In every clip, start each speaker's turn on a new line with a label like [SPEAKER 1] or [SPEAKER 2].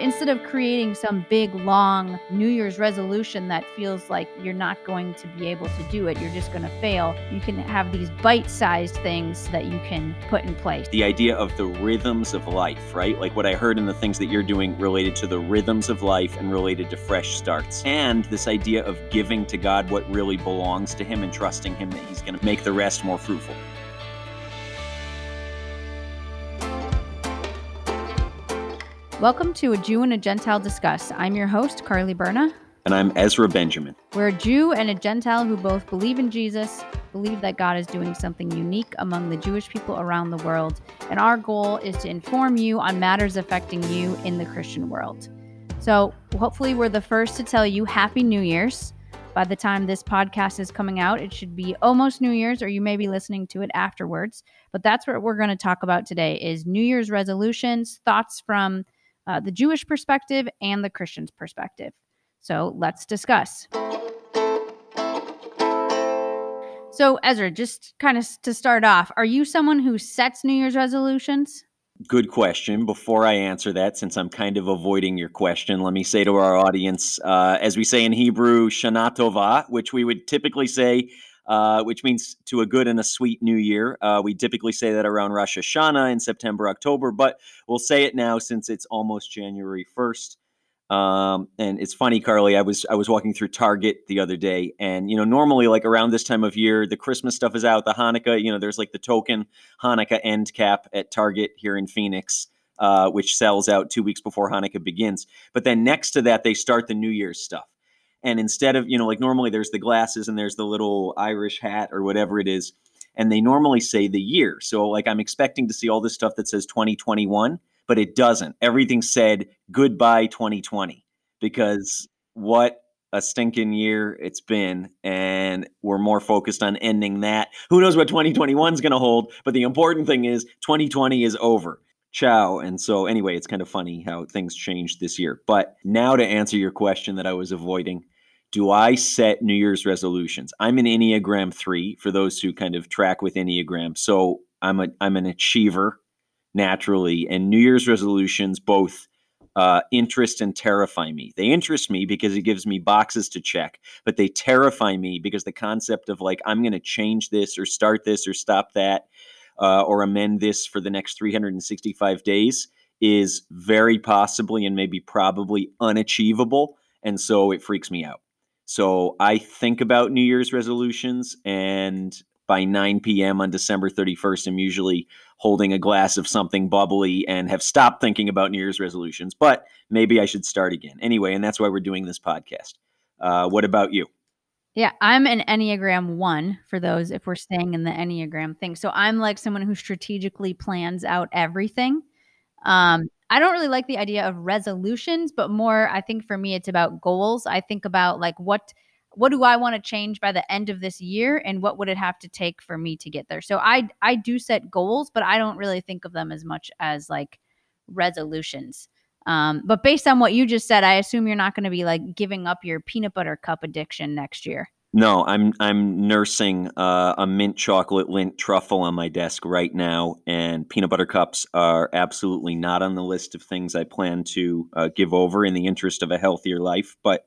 [SPEAKER 1] instead of creating some big, long New Year's resolution that feels like you're not going to be able to do it, you're just going to fail, you can have these bite sized things that you can put in place.
[SPEAKER 2] The idea of the rhythms of life, right? Like what I heard in the things that you're doing related to the rhythms of life and related to fresh starts. And this idea of giving to God what really belongs to Him and trusting Him that He's going to make the rest more fruitful.
[SPEAKER 1] Welcome to A Jew and a Gentile Discuss. I'm your host, Carly Berna.
[SPEAKER 2] And I'm Ezra Benjamin.
[SPEAKER 1] We're a Jew and a Gentile who both believe in Jesus, believe that God is doing something unique among the Jewish people around the world, and our goal is to inform you on matters affecting you in the Christian world. So, hopefully, we're the first to tell you Happy New Year's. By the time this podcast is coming out, it should be almost New Year's, or you may be listening to it afterwards. But that's what we're going to talk about today: is New Year's resolutions, thoughts from uh, the Jewish perspective and the Christian's perspective. So let's discuss. So, Ezra, just kind of to start off, are you someone who sets New Year's resolutions?
[SPEAKER 2] Good question. Before I answer that, since I'm kind of avoiding your question, let me say to our audience, uh, as we say in Hebrew, Shana Tova, which we would typically say uh, which means to a good and a sweet new year. Uh, we typically say that around Rosh Hashanah in September, October, but we'll say it now since it's almost January 1st. Um, and it's funny, Carly. I was I was walking through Target the other day, and you know, normally like around this time of year, the Christmas stuff is out. The Hanukkah, you know, there's like the token Hanukkah end cap at Target here in Phoenix, uh, which sells out two weeks before Hanukkah begins. But then next to that, they start the New Year's stuff. And instead of, you know, like normally there's the glasses and there's the little Irish hat or whatever it is. And they normally say the year. So, like, I'm expecting to see all this stuff that says 2021, but it doesn't. Everything said goodbye 2020 because what a stinking year it's been and we're more focused on ending that who knows what 2021 is going to hold but the important thing is 2020 is over ciao. And so, anyway, it's kind of funny how things changed this year. But now to answer your question that I was avoiding, do I set New Year's resolutions? I'm an Enneagram 3 for those who kind of track with Enneagram. So, I'm a I'm an achiever naturally, and New Year's resolutions both uh, interest and terrify me. They interest me because it gives me boxes to check, but they terrify me because the concept of like I'm going to change this or start this or stop that uh, or amend this for the next 365 days is very possibly and maybe probably unachievable. And so it freaks me out. So I think about New Year's resolutions, and by 9 p.m. on December 31st, I'm usually holding a glass of something bubbly and have stopped thinking about New Year's resolutions. But maybe I should start again. Anyway, and that's why we're doing this podcast. Uh, what about you?
[SPEAKER 1] Yeah, I'm an Enneagram one for those if we're staying in the Enneagram thing. So I'm like someone who strategically plans out everything. Um, I don't really like the idea of resolutions, but more I think for me it's about goals. I think about like what what do I want to change by the end of this year and what would it have to take for me to get there. So I I do set goals, but I don't really think of them as much as like resolutions. Um, but based on what you just said, I assume you're not going to be like giving up your peanut butter cup addiction next year.
[SPEAKER 2] No, I'm I'm nursing uh, a mint chocolate Lindt truffle on my desk right now, and peanut butter cups are absolutely not on the list of things I plan to uh, give over in the interest of a healthier life. But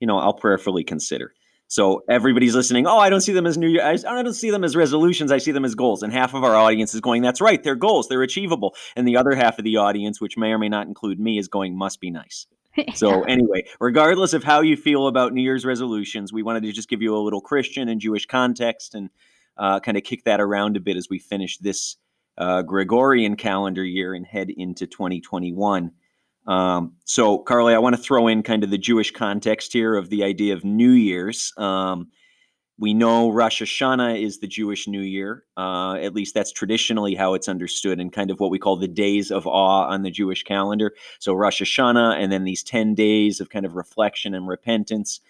[SPEAKER 2] you know, I'll prayerfully consider. So everybody's listening. Oh, I don't see them as New Year. I don't see them as resolutions. I see them as goals. And half of our audience is going, "That's right, they're goals. They're achievable." And the other half of the audience, which may or may not include me, is going, "Must be nice." So anyway, regardless of how you feel about New Year's resolutions, we wanted to just give you a little Christian and Jewish context and uh, kind of kick that around a bit as we finish this uh, Gregorian calendar year and head into 2021. Um, so, Carly, I want to throw in kind of the Jewish context here of the idea of New Year's. Um, we know Rosh Hashanah is the Jewish New Year. Uh, at least that's traditionally how it's understood, and kind of what we call the days of awe on the Jewish calendar. So, Rosh Hashanah, and then these 10 days of kind of reflection and repentance,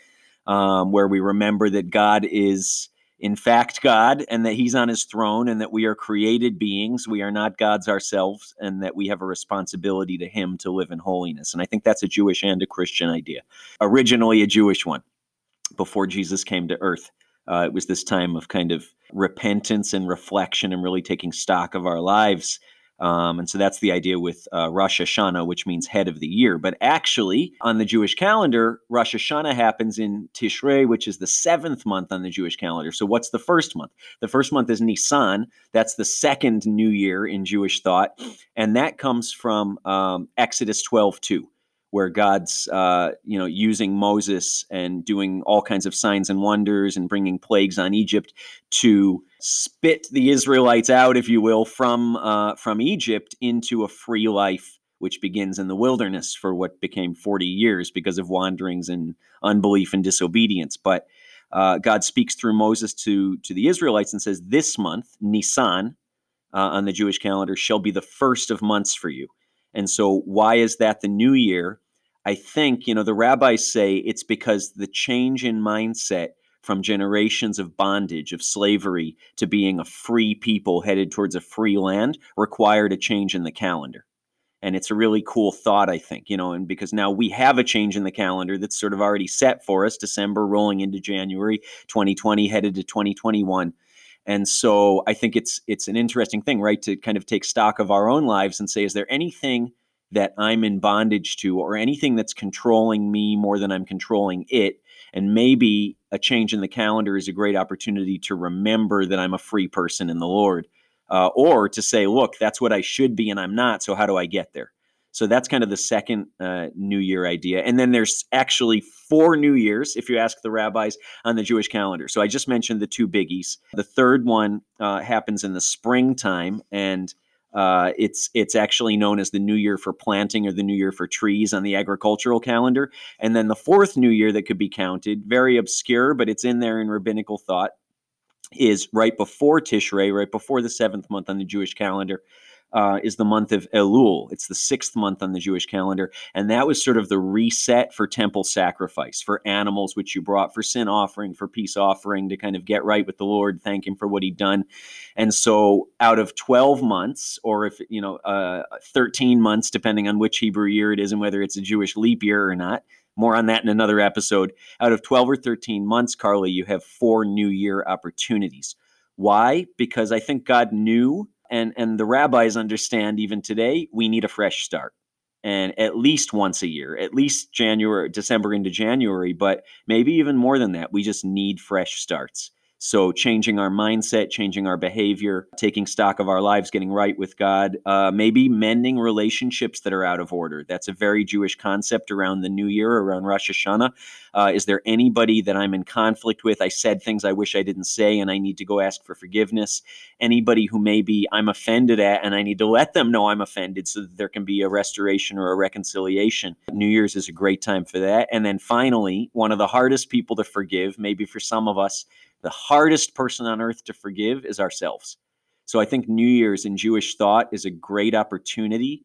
[SPEAKER 2] um, where we remember that God is in fact God and that he's on his throne and that we are created beings. We are not gods ourselves and that we have a responsibility to him to live in holiness. And I think that's a Jewish and a Christian idea. Originally a Jewish one before Jesus came to earth. Uh, it was this time of kind of repentance and reflection and really taking stock of our lives. Um, and so that's the idea with uh, Rosh Hashanah, which means head of the year. But actually, on the Jewish calendar, Rosh Hashanah happens in Tishrei, which is the seventh month on the Jewish calendar. So what's the first month? The first month is Nisan. That's the second new year in Jewish thought. And that comes from um, Exodus 12 2 where God's uh, you know using Moses and doing all kinds of signs and wonders and bringing plagues on Egypt to spit the Israelites out, if you will, from uh, from Egypt into a free life, which begins in the wilderness for what became forty years because of wanderings and unbelief and disobedience. But uh, God speaks through Moses to to the Israelites and says, "This month, Nisan, uh, on the Jewish calendar, shall be the first of months for you." And so, why is that the new year? I think, you know, the rabbis say it's because the change in mindset from generations of bondage, of slavery, to being a free people headed towards a free land required a change in the calendar. And it's a really cool thought, I think, you know, and because now we have a change in the calendar that's sort of already set for us, December rolling into January 2020, headed to 2021. And so I think it's it's an interesting thing, right, to kind of take stock of our own lives and say, is there anything that I'm in bondage to or anything that's controlling me more than I'm controlling it. And maybe a change in the calendar is a great opportunity to remember that I'm a free person in the Lord, uh, or to say, look, that's what I should be and I'm not. So how do I get there? So that's kind of the second uh, New Year idea. And then there's actually four New Years, if you ask the rabbis, on the Jewish calendar. So I just mentioned the two biggies. The third one uh, happens in the springtime. And uh, it's it's actually known as the New Year for planting or the New Year for trees on the agricultural calendar. And then the fourth New Year that could be counted, very obscure, but it's in there in rabbinical thought, is right before Tishrei, right before the seventh month on the Jewish calendar uh, is the month of Elul. It's the sixth month on the Jewish calendar. And that was sort of the reset for temple sacrifice, for animals, which you brought for sin offering, for peace offering, to kind of get right with the Lord, thank Him for what He'd done. And so out of 12 months, or if, you know, uh, 13 months, depending on which Hebrew year it is and whether it's a Jewish leap year or not, more on that in another episode. Out of 12 or 13 months, Carly, you have four New Year opportunities. Why? Because I think God knew and and the rabbis understand even today we need a fresh start. And at least once a year at least january december into january but maybe even more than that we just need fresh starts so, changing our mindset, changing our behavior, taking stock of our lives, getting right with God, uh, maybe mending relationships that are out of order. That's a very Jewish concept around the new year, around Rosh Hashanah. Uh, is there anybody that I'm in conflict with? I said things I wish I didn't say, and I need to go ask for forgiveness. Anybody who maybe I'm offended at, and I need to let them know I'm offended so that there can be a restoration or a reconciliation. New Year's is a great time for that. And then finally, one of the hardest people to forgive, maybe for some of us, the hardest person on earth to forgive is ourselves. So I think New Year's in Jewish thought is a great opportunity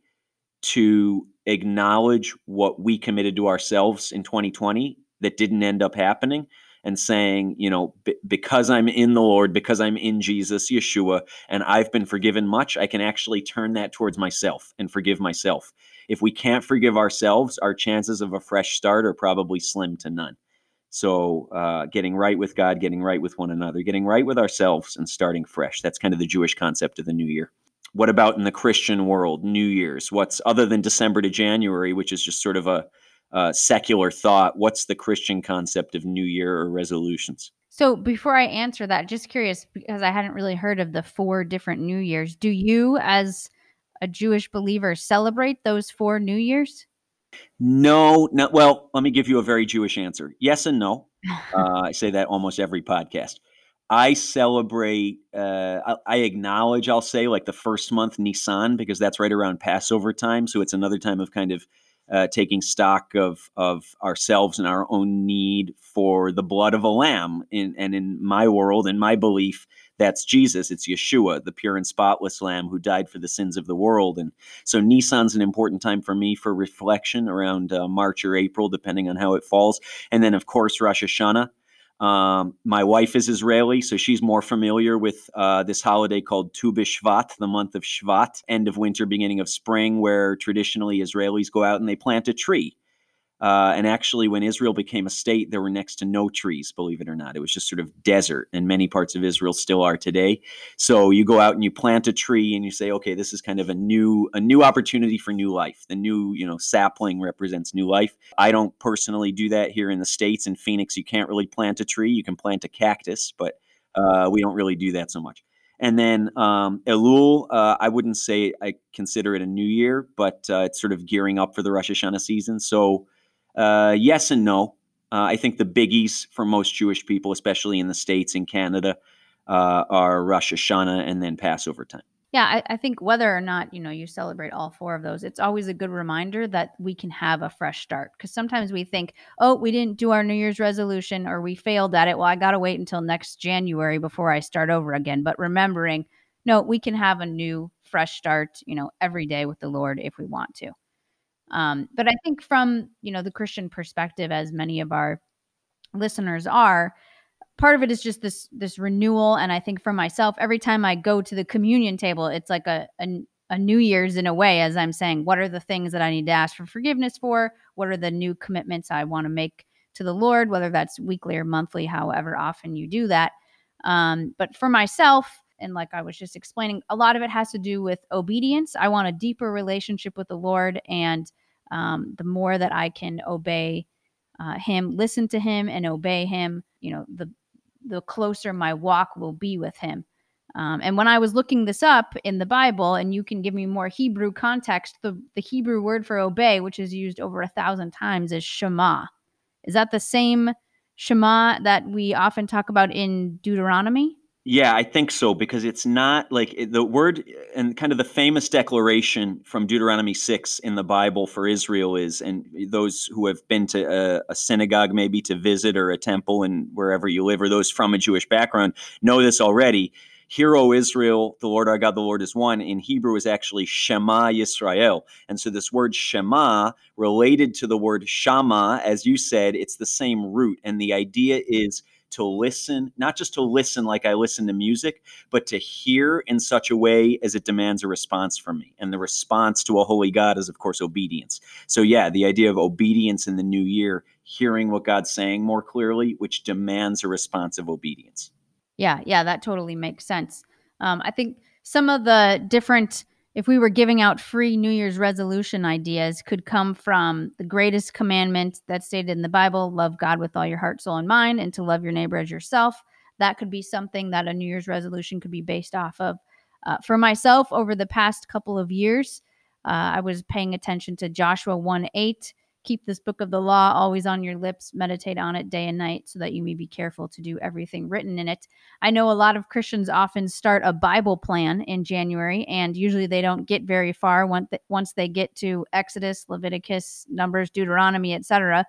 [SPEAKER 2] to acknowledge what we committed to ourselves in 2020 that didn't end up happening and saying, you know, b- because I'm in the Lord, because I'm in Jesus, Yeshua, and I've been forgiven much, I can actually turn that towards myself and forgive myself. If we can't forgive ourselves, our chances of a fresh start are probably slim to none. So, uh, getting right with God, getting right with one another, getting right with ourselves, and starting fresh. That's kind of the Jewish concept of the new year. What about in the Christian world, New Year's? What's other than December to January, which is just sort of a, a secular thought? What's the Christian concept of New Year or resolutions?
[SPEAKER 1] So, before I answer that, just curious because I hadn't really heard of the four different New Years. Do you, as a Jewish believer, celebrate those four New Years?
[SPEAKER 2] No, not well. Let me give you a very Jewish answer. Yes and no. Uh, I say that almost every podcast. I celebrate. Uh, I, I, acknowledge. I'll say like the first month Nissan, because that's right around Passover time. So it's another time of kind of uh, taking stock of of ourselves and our own need for the blood of a lamb. In, and in my world, in my belief, that's Jesus. It's Yeshua, the pure and spotless Lamb who died for the sins of the world. And so Nissan's an important time for me for reflection around uh, March or April, depending on how it falls. And then, of course, Rosh Hashanah. Um, my wife is Israeli, so she's more familiar with uh, this holiday called Tu B'Shvat, the month of Shvat, end of winter, beginning of spring, where traditionally Israelis go out and they plant a tree. Uh, and actually, when Israel became a state, there were next to no trees, believe it or not. It was just sort of desert, and many parts of Israel still are today. So you go out and you plant a tree, and you say, okay, this is kind of a new a new opportunity for new life. The new you know sapling represents new life. I don't personally do that here in the states. In Phoenix, you can't really plant a tree. You can plant a cactus, but uh, we don't really do that so much. And then um, Elul, uh, I wouldn't say I consider it a new year, but uh, it's sort of gearing up for the Rosh Hashanah season. So uh, yes and no. Uh, I think the biggies for most Jewish people, especially in the States and Canada, uh, are Rosh Hashanah and then Passover time.
[SPEAKER 1] Yeah, I, I, think whether or not you know you celebrate all four of those, it's always a good reminder that we can have a fresh start. Because sometimes we think, oh, we didn't do our New Year's resolution or we failed at it. Well, I got to wait until next January before I start over again. But remembering, no, we can have a new, fresh start. You know, every day with the Lord if we want to. Um, but I think from you know the Christian perspective, as many of our listeners are, part of it is just this this renewal. And I think for myself, every time I go to the communion table, it's like a, a a New Year's in a way, as I'm saying, what are the things that I need to ask for forgiveness for? What are the new commitments I want to make to the Lord, whether that's weekly or monthly, however often you do that. Um, but for myself, and like I was just explaining, a lot of it has to do with obedience. I want a deeper relationship with the Lord. And um, the more that I can obey uh, Him, listen to Him, and obey Him, you know, the the closer my walk will be with Him. Um, and when I was looking this up in the Bible, and you can give me more Hebrew context, the, the Hebrew word for obey, which is used over a thousand times, is Shema. Is that the same Shema that we often talk about in Deuteronomy?
[SPEAKER 2] Yeah, I think so because it's not like the word and kind of the famous declaration from Deuteronomy 6 in the Bible for Israel is, and those who have been to a, a, synagogue maybe to visit or a temple and wherever you live, or those from a Jewish background know this already. Hear, O Israel, the Lord our God, the Lord is one. In Hebrew is actually Shema Yisrael. And so this word Shema, related to the word Shama, as you said, it's the same root. And the idea is to listen, not just to listen like I listen to music, but to hear in such a way as it demands a response from me. And the response to a holy God is, of course, obedience. So, yeah, the idea of obedience in the new year, hearing what God's saying more clearly, which demands a response of obedience.
[SPEAKER 1] Yeah, yeah, that totally makes sense. Um, I think some of the different if we were giving out free New Year's resolution ideas, could come from the greatest commandment that's stated in the Bible love God with all your heart, soul, and mind, and to love your neighbor as yourself. That could be something that a New Year's resolution could be based off of. Uh, for myself, over the past couple of years, uh, I was paying attention to Joshua 1 8 Keep this book of the law always on your lips, meditate on it day and night, so that you may be careful to do everything written in it. I know a lot of Christians often start a Bible plan in January, and usually they don't get very far once they get to Exodus, Leviticus, Numbers, Deuteronomy, etc.,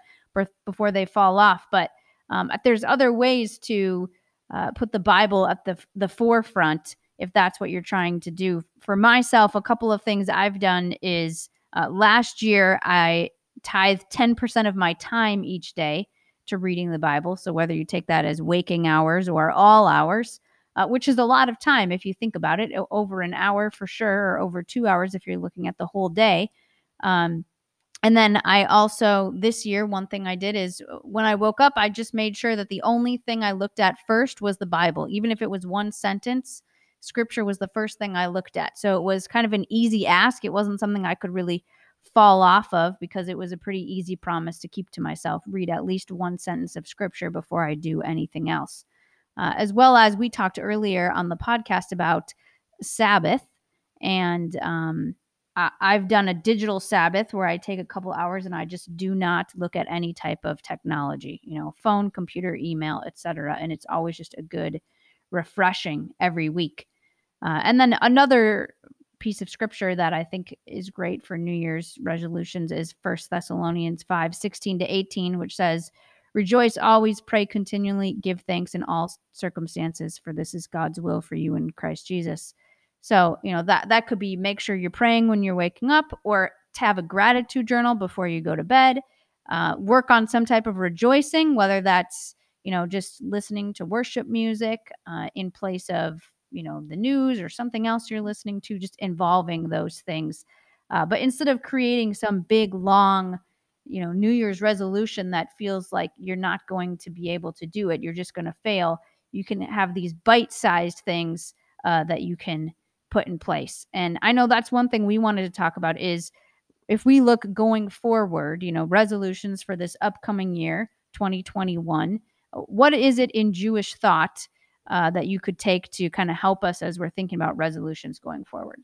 [SPEAKER 1] before they fall off. But um, there's other ways to uh, put the Bible at the the forefront if that's what you're trying to do. For myself, a couple of things I've done is uh, last year I tithe 10% of my time each day to reading the Bible. So whether you take that as waking hours or all hours, uh, which is a lot of time if you think about it, over an hour for sure, or over two hours if you're looking at the whole day. Um, and then I also, this year, one thing I did is uh, when I woke up, I just made sure that the only thing I looked at first was the Bible. Even if it was one sentence, scripture was the first thing I looked at. So it was kind of an easy ask. It wasn't something I could really fall off of because it was a pretty easy promise to keep to myself read at least one sentence of scripture before I do anything else. Uh, as well as we talked earlier on the podcast about Sabbath. And um, I- I've done a digital Sabbath where I take a couple hours and I just do not look at any type of technology, you know, phone, computer, email, etc. And it's always just a good refreshing every week. Uh, and then another piece of scripture that I think is great for New Year's resolutions is First Thessalonians 5 16 to 18, which says, Rejoice always, pray continually, give thanks in all circumstances, for this is God's will for you in Christ Jesus. So, you know, that that could be make sure you're praying when you're waking up or to have a gratitude journal before you go to bed. Uh, work on some type of rejoicing, whether that's, you know, just listening to worship music uh, in place of you know the news or something else you're listening to just involving those things. Uh, but instead of creating some big long you know new year's resolution that feels like you're not going to be able to do it you're just going to fail you can have these bite-sized things uh, that you can put in place. And i know that's one thing we wanted to talk about is if we look going forward you know resolutions for this upcoming year 2021 what is it in jewish thought uh, that you could take to kind of help us as we're thinking about resolutions going forward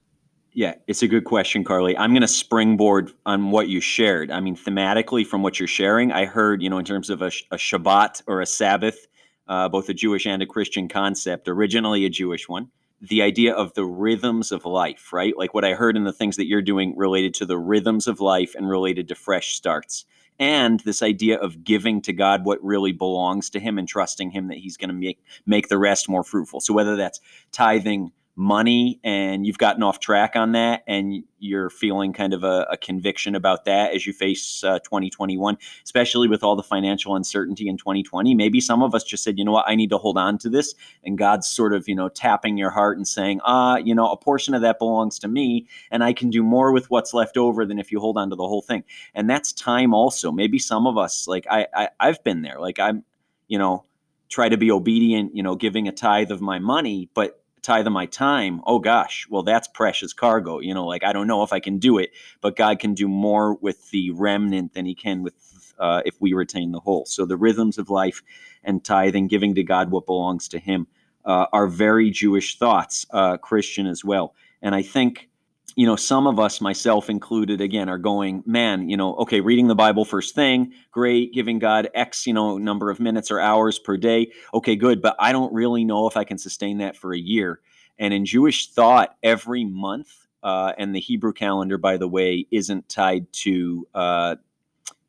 [SPEAKER 2] yeah, it's a good question, Carly. I'm going to springboard on what you shared. I mean, thematically, from what you're sharing, I heard, you know, in terms of a, a Shabbat or a Sabbath, uh, both a Jewish and a Christian concept, originally a Jewish one, the idea of the rhythms of life, right? Like what I heard in the things that you're doing related to the rhythms of life and related to fresh starts. And this idea of giving to God what really belongs to Him and trusting Him that He's going to make make the rest more fruitful. So whether that's tithing, money and you've gotten off track on that and you're feeling kind of a, a conviction about that as you face uh, 2021 especially with all the financial uncertainty in 2020 maybe some of us just said you know what? I need to hold on to this and god's sort of you know tapping your heart and saying ah you know a portion of that belongs to me and i can do more with what's left over than if you hold on to the whole thing. And that's time also. Maybe some of us like i, I i've been there. Like i'm you know try to be obedient you know giving a tithe of my money but tithe of my time, oh gosh, well, that's precious cargo. You know, like I don't know if I can do it, but God can do more with the remnant than he can with uh, if we retain the whole. So the rhythms of life and tithing, giving to God what belongs to him, uh, are very Jewish thoughts, uh, Christian as well. And I think you know, some of us, myself included, again, are going, man, you know, okay, reading the Bible first thing, great, giving God X, you know, number of minutes or hours per day, okay, good, but I don't really know if I can sustain that for a year. And in Jewish thought, every month, uh, and the Hebrew calendar, by the way, isn't tied to uh,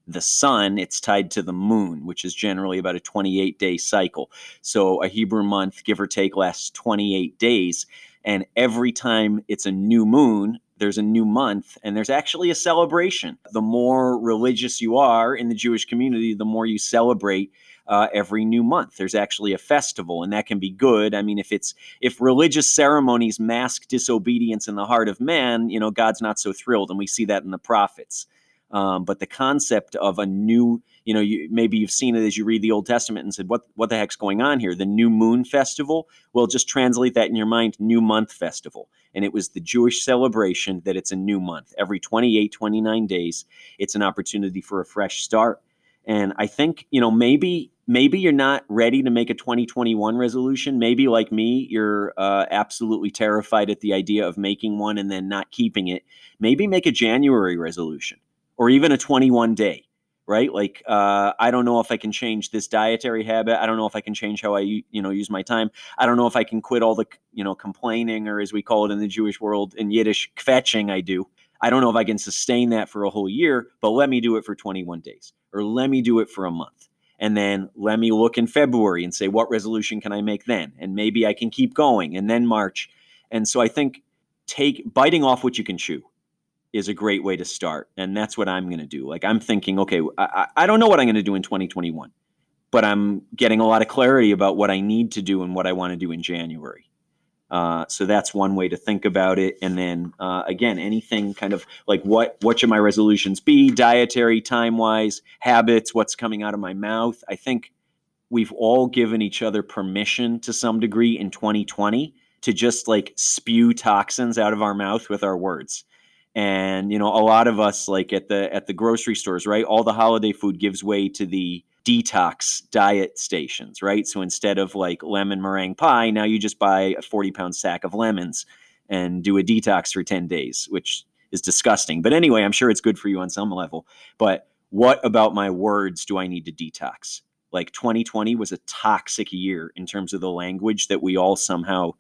[SPEAKER 2] the sun, it's tied to the moon, which is generally about a 28 day cycle. So a Hebrew month, give or take, lasts 28 days. And every time it's a new moon, there's a new month and there's actually a celebration. The more religious you are in the Jewish community, the more you celebrate uh, every new month. There's actually a festival, and that can be good. I mean, if it's if religious ceremonies mask disobedience in the heart of man, you know, God's not so thrilled, and we see that in the prophets. Um, but the concept of a new, you know, you, maybe you've seen it as you read the Old Testament and said, "What what the heck's going on here?" The New Moon Festival. Well, just translate that in your mind. New Month Festival, and it was the Jewish celebration that it's a new month. Every 28, 29 days, it's an opportunity for a fresh start. And I think, you know, maybe maybe you're not ready to make a 2021 resolution. Maybe like me, you're uh, absolutely terrified at the idea of making one and then not keeping it. Maybe make a January resolution or even a 21 day right? Like uh, i don't know if i can change this dietary habit. I don't know if i can change how i you know use my time. I don't know if i can quit all the you know complaining or as we call it in the jewish world in yiddish kvetching i do. I don't know if i can sustain that for a whole year but let me do it for 21 days or let me do it for a month. And then let me look in february and say what resolution can i make then? And maybe i can keep going and then march. And so i think take biting off what you can chew is a great way to start. And that's what I'm going to do. Like, I'm thinking, okay, I, I don't know what I'm going to do in 2021, but I'm getting a lot of clarity about what I need to do and what I want to do in January. Uh, so that's one way to think about it. And then uh, again, anything kind of like what what should my resolutions be? Dietary, time wise, habits, what's coming out of my mouth. I think we've all given each other permission to some degree in 2020 to just like spew toxins out of our mouth with our words and you know a lot of us like at the at the grocery stores right all the holiday food gives way to the detox diet stations right? So instead of like lemon meringue pie now you just buy a 40 pound sack of lemons and do a detox for 10 days which is disgusting. But anyway i'm sure it's good for you on some level. But what about my words do i need to detox? Like 2020 was a toxic year in terms of the language that we all somehow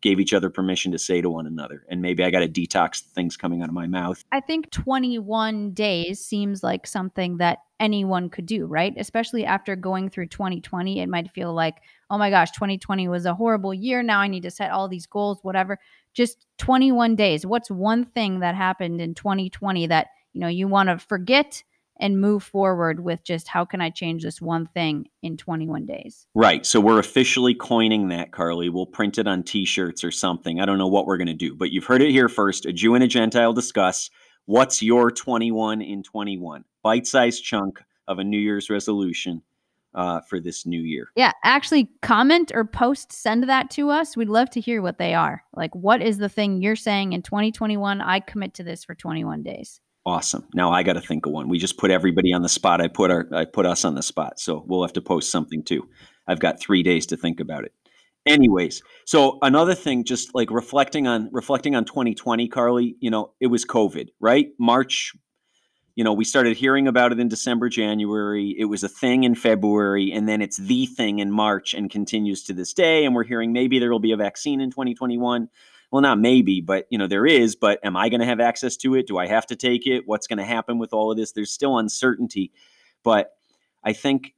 [SPEAKER 2] gave each other permission to say to one another. And maybe I got to detox things coming out of my mouth.
[SPEAKER 1] I think 21 days seems like something that anyone could do, right? Especially after going through 2020, it might feel like, oh my gosh, 2020 was a horrible year. Now I need to set all these goals, whatever. Just 21 days. What's one thing that happened in 2020 that, you know, you want to forget and move forward with just how can I change this one thing in 21 days.
[SPEAKER 2] Right. So we're officially coining that, Carly. We'll print it on t shirts or something. I don't know what we're going to do, but you've heard it here first. A Jew and a Gentile discuss what's your 21 in 21. bite-sized chunk of a New Year's resolution uh, for this new year.
[SPEAKER 1] Yeah, actually comment or post, send that to us. We'd love to hear what they are. Like, what is the thing you're saying in 2021? I commit to this for 21 days.
[SPEAKER 2] Awesome. Now I got to think of one. We just put everybody on the spot. I put our, I put us on the spot. So we'll have to post something too. I've got three days to think about it. Anyways, so another thing, just like reflecting on reflecting on 2020, Carly, you know, it was COVID, right? March you know, we started hearing about it in December, January. It was a thing in February, and then it's the thing in March and continues to this day. And we're hearing maybe there will be a vaccine in 2021. Well, not maybe, but you know, there is. But am I going to have access to it? Do I have to take it? What's going to happen with all of this? There's still uncertainty. But I think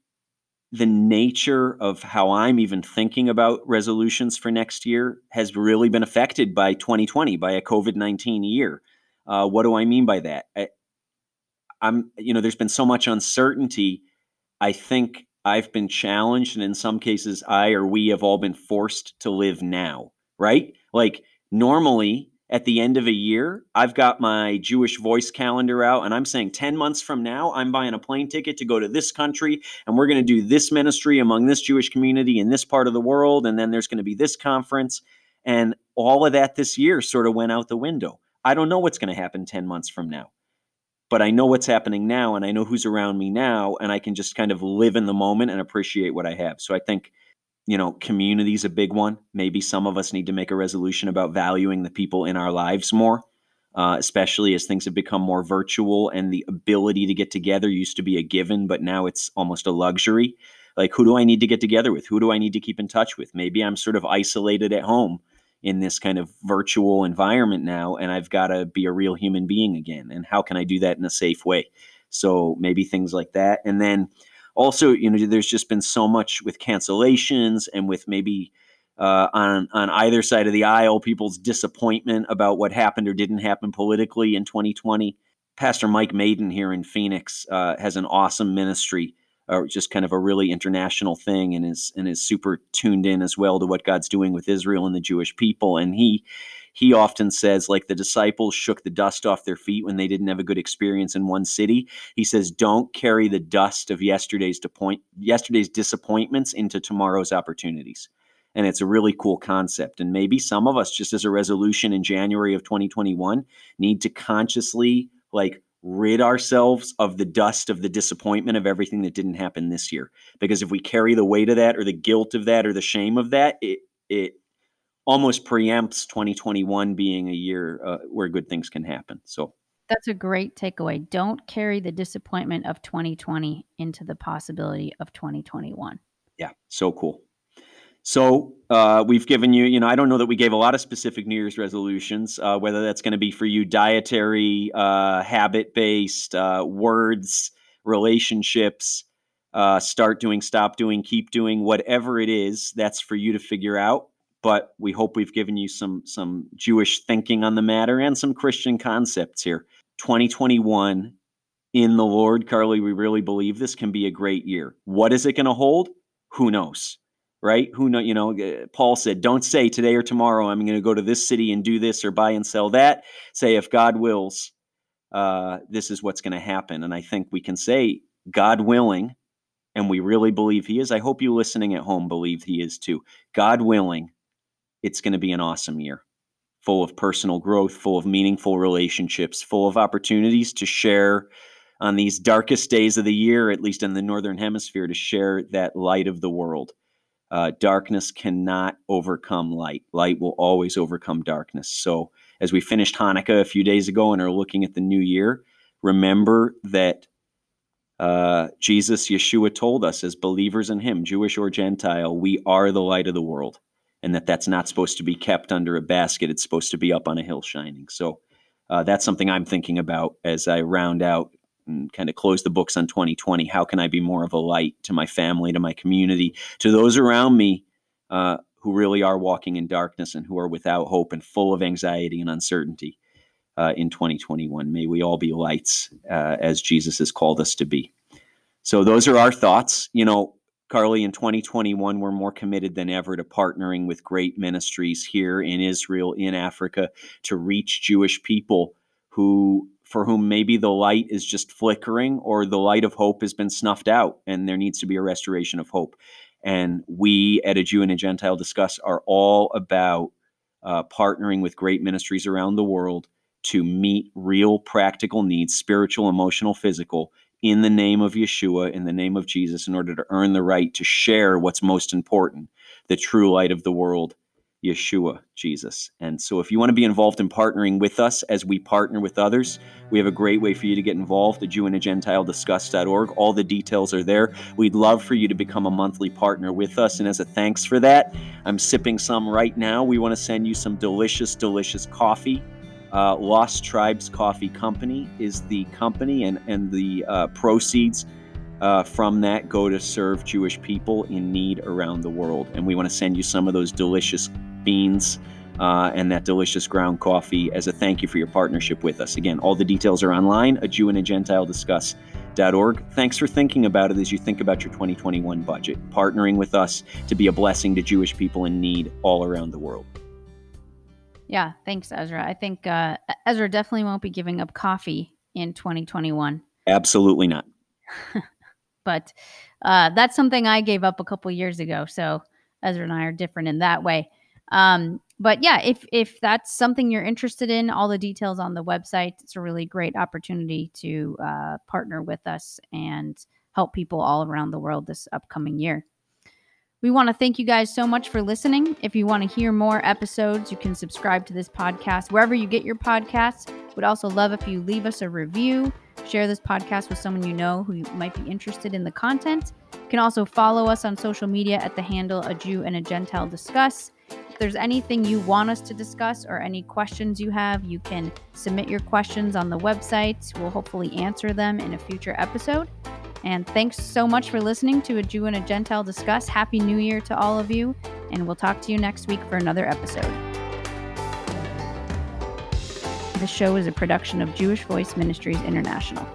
[SPEAKER 2] the nature of how I'm even thinking about resolutions for next year has really been affected by 2020, by a COVID 19 year. Uh, what do I mean by that? I, I'm, you know, there's been so much uncertainty. I think I've been challenged, and in some cases, I or we have all been forced to live now, right? Like, normally at the end of a year, I've got my Jewish voice calendar out, and I'm saying 10 months from now, I'm buying a plane ticket to go to this country, and we're going to do this ministry among this Jewish community in this part of the world, and then there's going to be this conference. And all of that this year sort of went out the window. I don't know what's going to happen 10 months from now but I know what's happening now and I know who's around me now and I can just kind of live in the moment and appreciate what I have. So I think you know, community is a big one. Maybe some of us need to make a resolution about valuing the people in our lives more, uh, especially as things have become more virtual and the ability to get together used to be a given, but now it's almost a luxury. Like, who do I need to get together with? Who do I need to keep in touch with? Maybe I'm sort of isolated at home in this kind of virtual environment now and I've got to be a real human being again and how can I do that in a safe way so maybe things like that and then also you know there's just been so much with cancellations and with maybe uh, on on either side of the aisle people's disappointment about what happened or didn't happen politically in 2020 Pastor Mike Maiden here in Phoenix uh, has an awesome ministry uh, just kind of a really international thing and is and is super tuned in as well to what God's doing with Israel and the Jewish people. And he he often says like the disciples shook the dust off their feet when they didn't have a good experience in one city. He says, "Don't carry the dust of yesterday's point yesterday's disappointments into tomorrow's opportunities." And it's a really cool concept. And maybe some of us, just as a resolution in January of 2021, need to consciously like rid ourselves of the dust of the disappointment of everything that didn't happen this year. Because if we carry the weight of that or the guilt of that or the shame of that, it it almost preempts 2021 being a year uh, where good things can happen. So
[SPEAKER 1] that's a great takeaway. Don't carry the disappointment of 2020 into the possibility of 2021.
[SPEAKER 2] Yeah, so cool. So uh, we've given you, you know, I don't know that we gave a lot of specific New Year's resolutions, uh, whether that's going to be for you dietary, uh, habit based, uh, words, relationships, uh, start doing, stop doing, keep doing, whatever it is, that's for you to figure out. But we hope we've given you some some Jewish thinking on the matter and some Christian concepts here. 2021 in the Lord, Carly, we really believe this can be a great year. What is it going to hold? Who knows? right? Who know, you know, uh, Paul said, don't say today or tomorrow, I'm going to go to this city and do this or buy and sell that. Say, if God wills, uh, this is what's going to happen. And I think we can say, God willing, and we really believe He is. I hope you listening at home believe He is too. God willing, it's going to be an awesome year full of personal growth, full of meaningful relationships, full of opportunities to share on these darkest days of the year, at least in the Northern Hemisphere, to share that light of the world. Uh, darkness cannot overcome light. Light will always overcome darkness. So, as we finished Hanukkah a few days ago and are looking at the new year, remember that uh, Jesus, Yeshua, told us as believers in Him, Jewish or Gentile, we are the light of the world, and that that's not supposed to be kept under a basket. It's supposed to be up on a hill shining. So, uh, that's something I'm thinking about as I round out and kind of close the books on 2020. How can I be more of a light to my family, to my community, to those around me uh, who really are walking in darkness and who are without hope and full of anxiety and uncertainty uh, in 2021? May we all be lights uh, as Jesus has called us to be. So, those are our thoughts. You know, Carly, in 2021, we're more committed than ever to partnering with great ministries here in Israel, in Africa, to reach Jewish people who for whom maybe the light is just flickering or the light of hope has been snuffed out and there needs to be a restoration of hope. And we at a Jew and a Gentile Discuss are all about uh, partnering with great ministries around the world to meet real practical needs, spiritual, emotional, physical, in the name of Yeshua, in the name of Jesus, in order to earn the right to share what's most important, the true light of the world, Yeshua, Jesus. And so, if you want to be involved in partnering with us as we partner with others, we have a great way for you to get involved. The Jew and a Gentile discuss.org. All the details are there. We'd love for you to become a monthly partner with us. And as a thanks for that, I'm sipping some right now. We want to send you some delicious, delicious coffee. Uh, Lost Tribes Coffee Company is the company, and, and the uh, proceeds uh, from that go to serve Jewish people in need around the world. And we want to send you some of those delicious beans uh, and that delicious ground coffee as a thank you for your partnership with us. Again, all the details are online, a Jew and a Gentile discuss.org. Thanks for thinking about it as you think about your 2021 budget, partnering with us to be a blessing to Jewish people in need all around the world.
[SPEAKER 1] Yeah, thanks, Ezra. I think uh, Ezra definitely won't be giving up coffee in 2021.
[SPEAKER 2] Absolutely not.
[SPEAKER 1] but uh, that's something I gave up a couple years ago. So Ezra and I are different in that way. Um, but yeah, if if that's something you're interested in, all the details on the website. It's a really great opportunity to uh, partner with us and help people all around the world this upcoming year. We want to thank you guys so much for listening. If you want to hear more episodes, you can subscribe to this podcast wherever you get your podcasts. Would also love if you leave us a review, share this podcast with someone you know who might be interested in the content. You can also follow us on social media at the handle A Jew and a Gentile Discuss. If there's anything you want us to discuss or any questions you have, you can submit your questions on the website. We'll hopefully answer them in a future episode. And thanks so much for listening to A Jew and a Gentile Discuss. Happy New Year to all of you, and we'll talk to you next week for another episode. This show is a production of Jewish Voice Ministries International.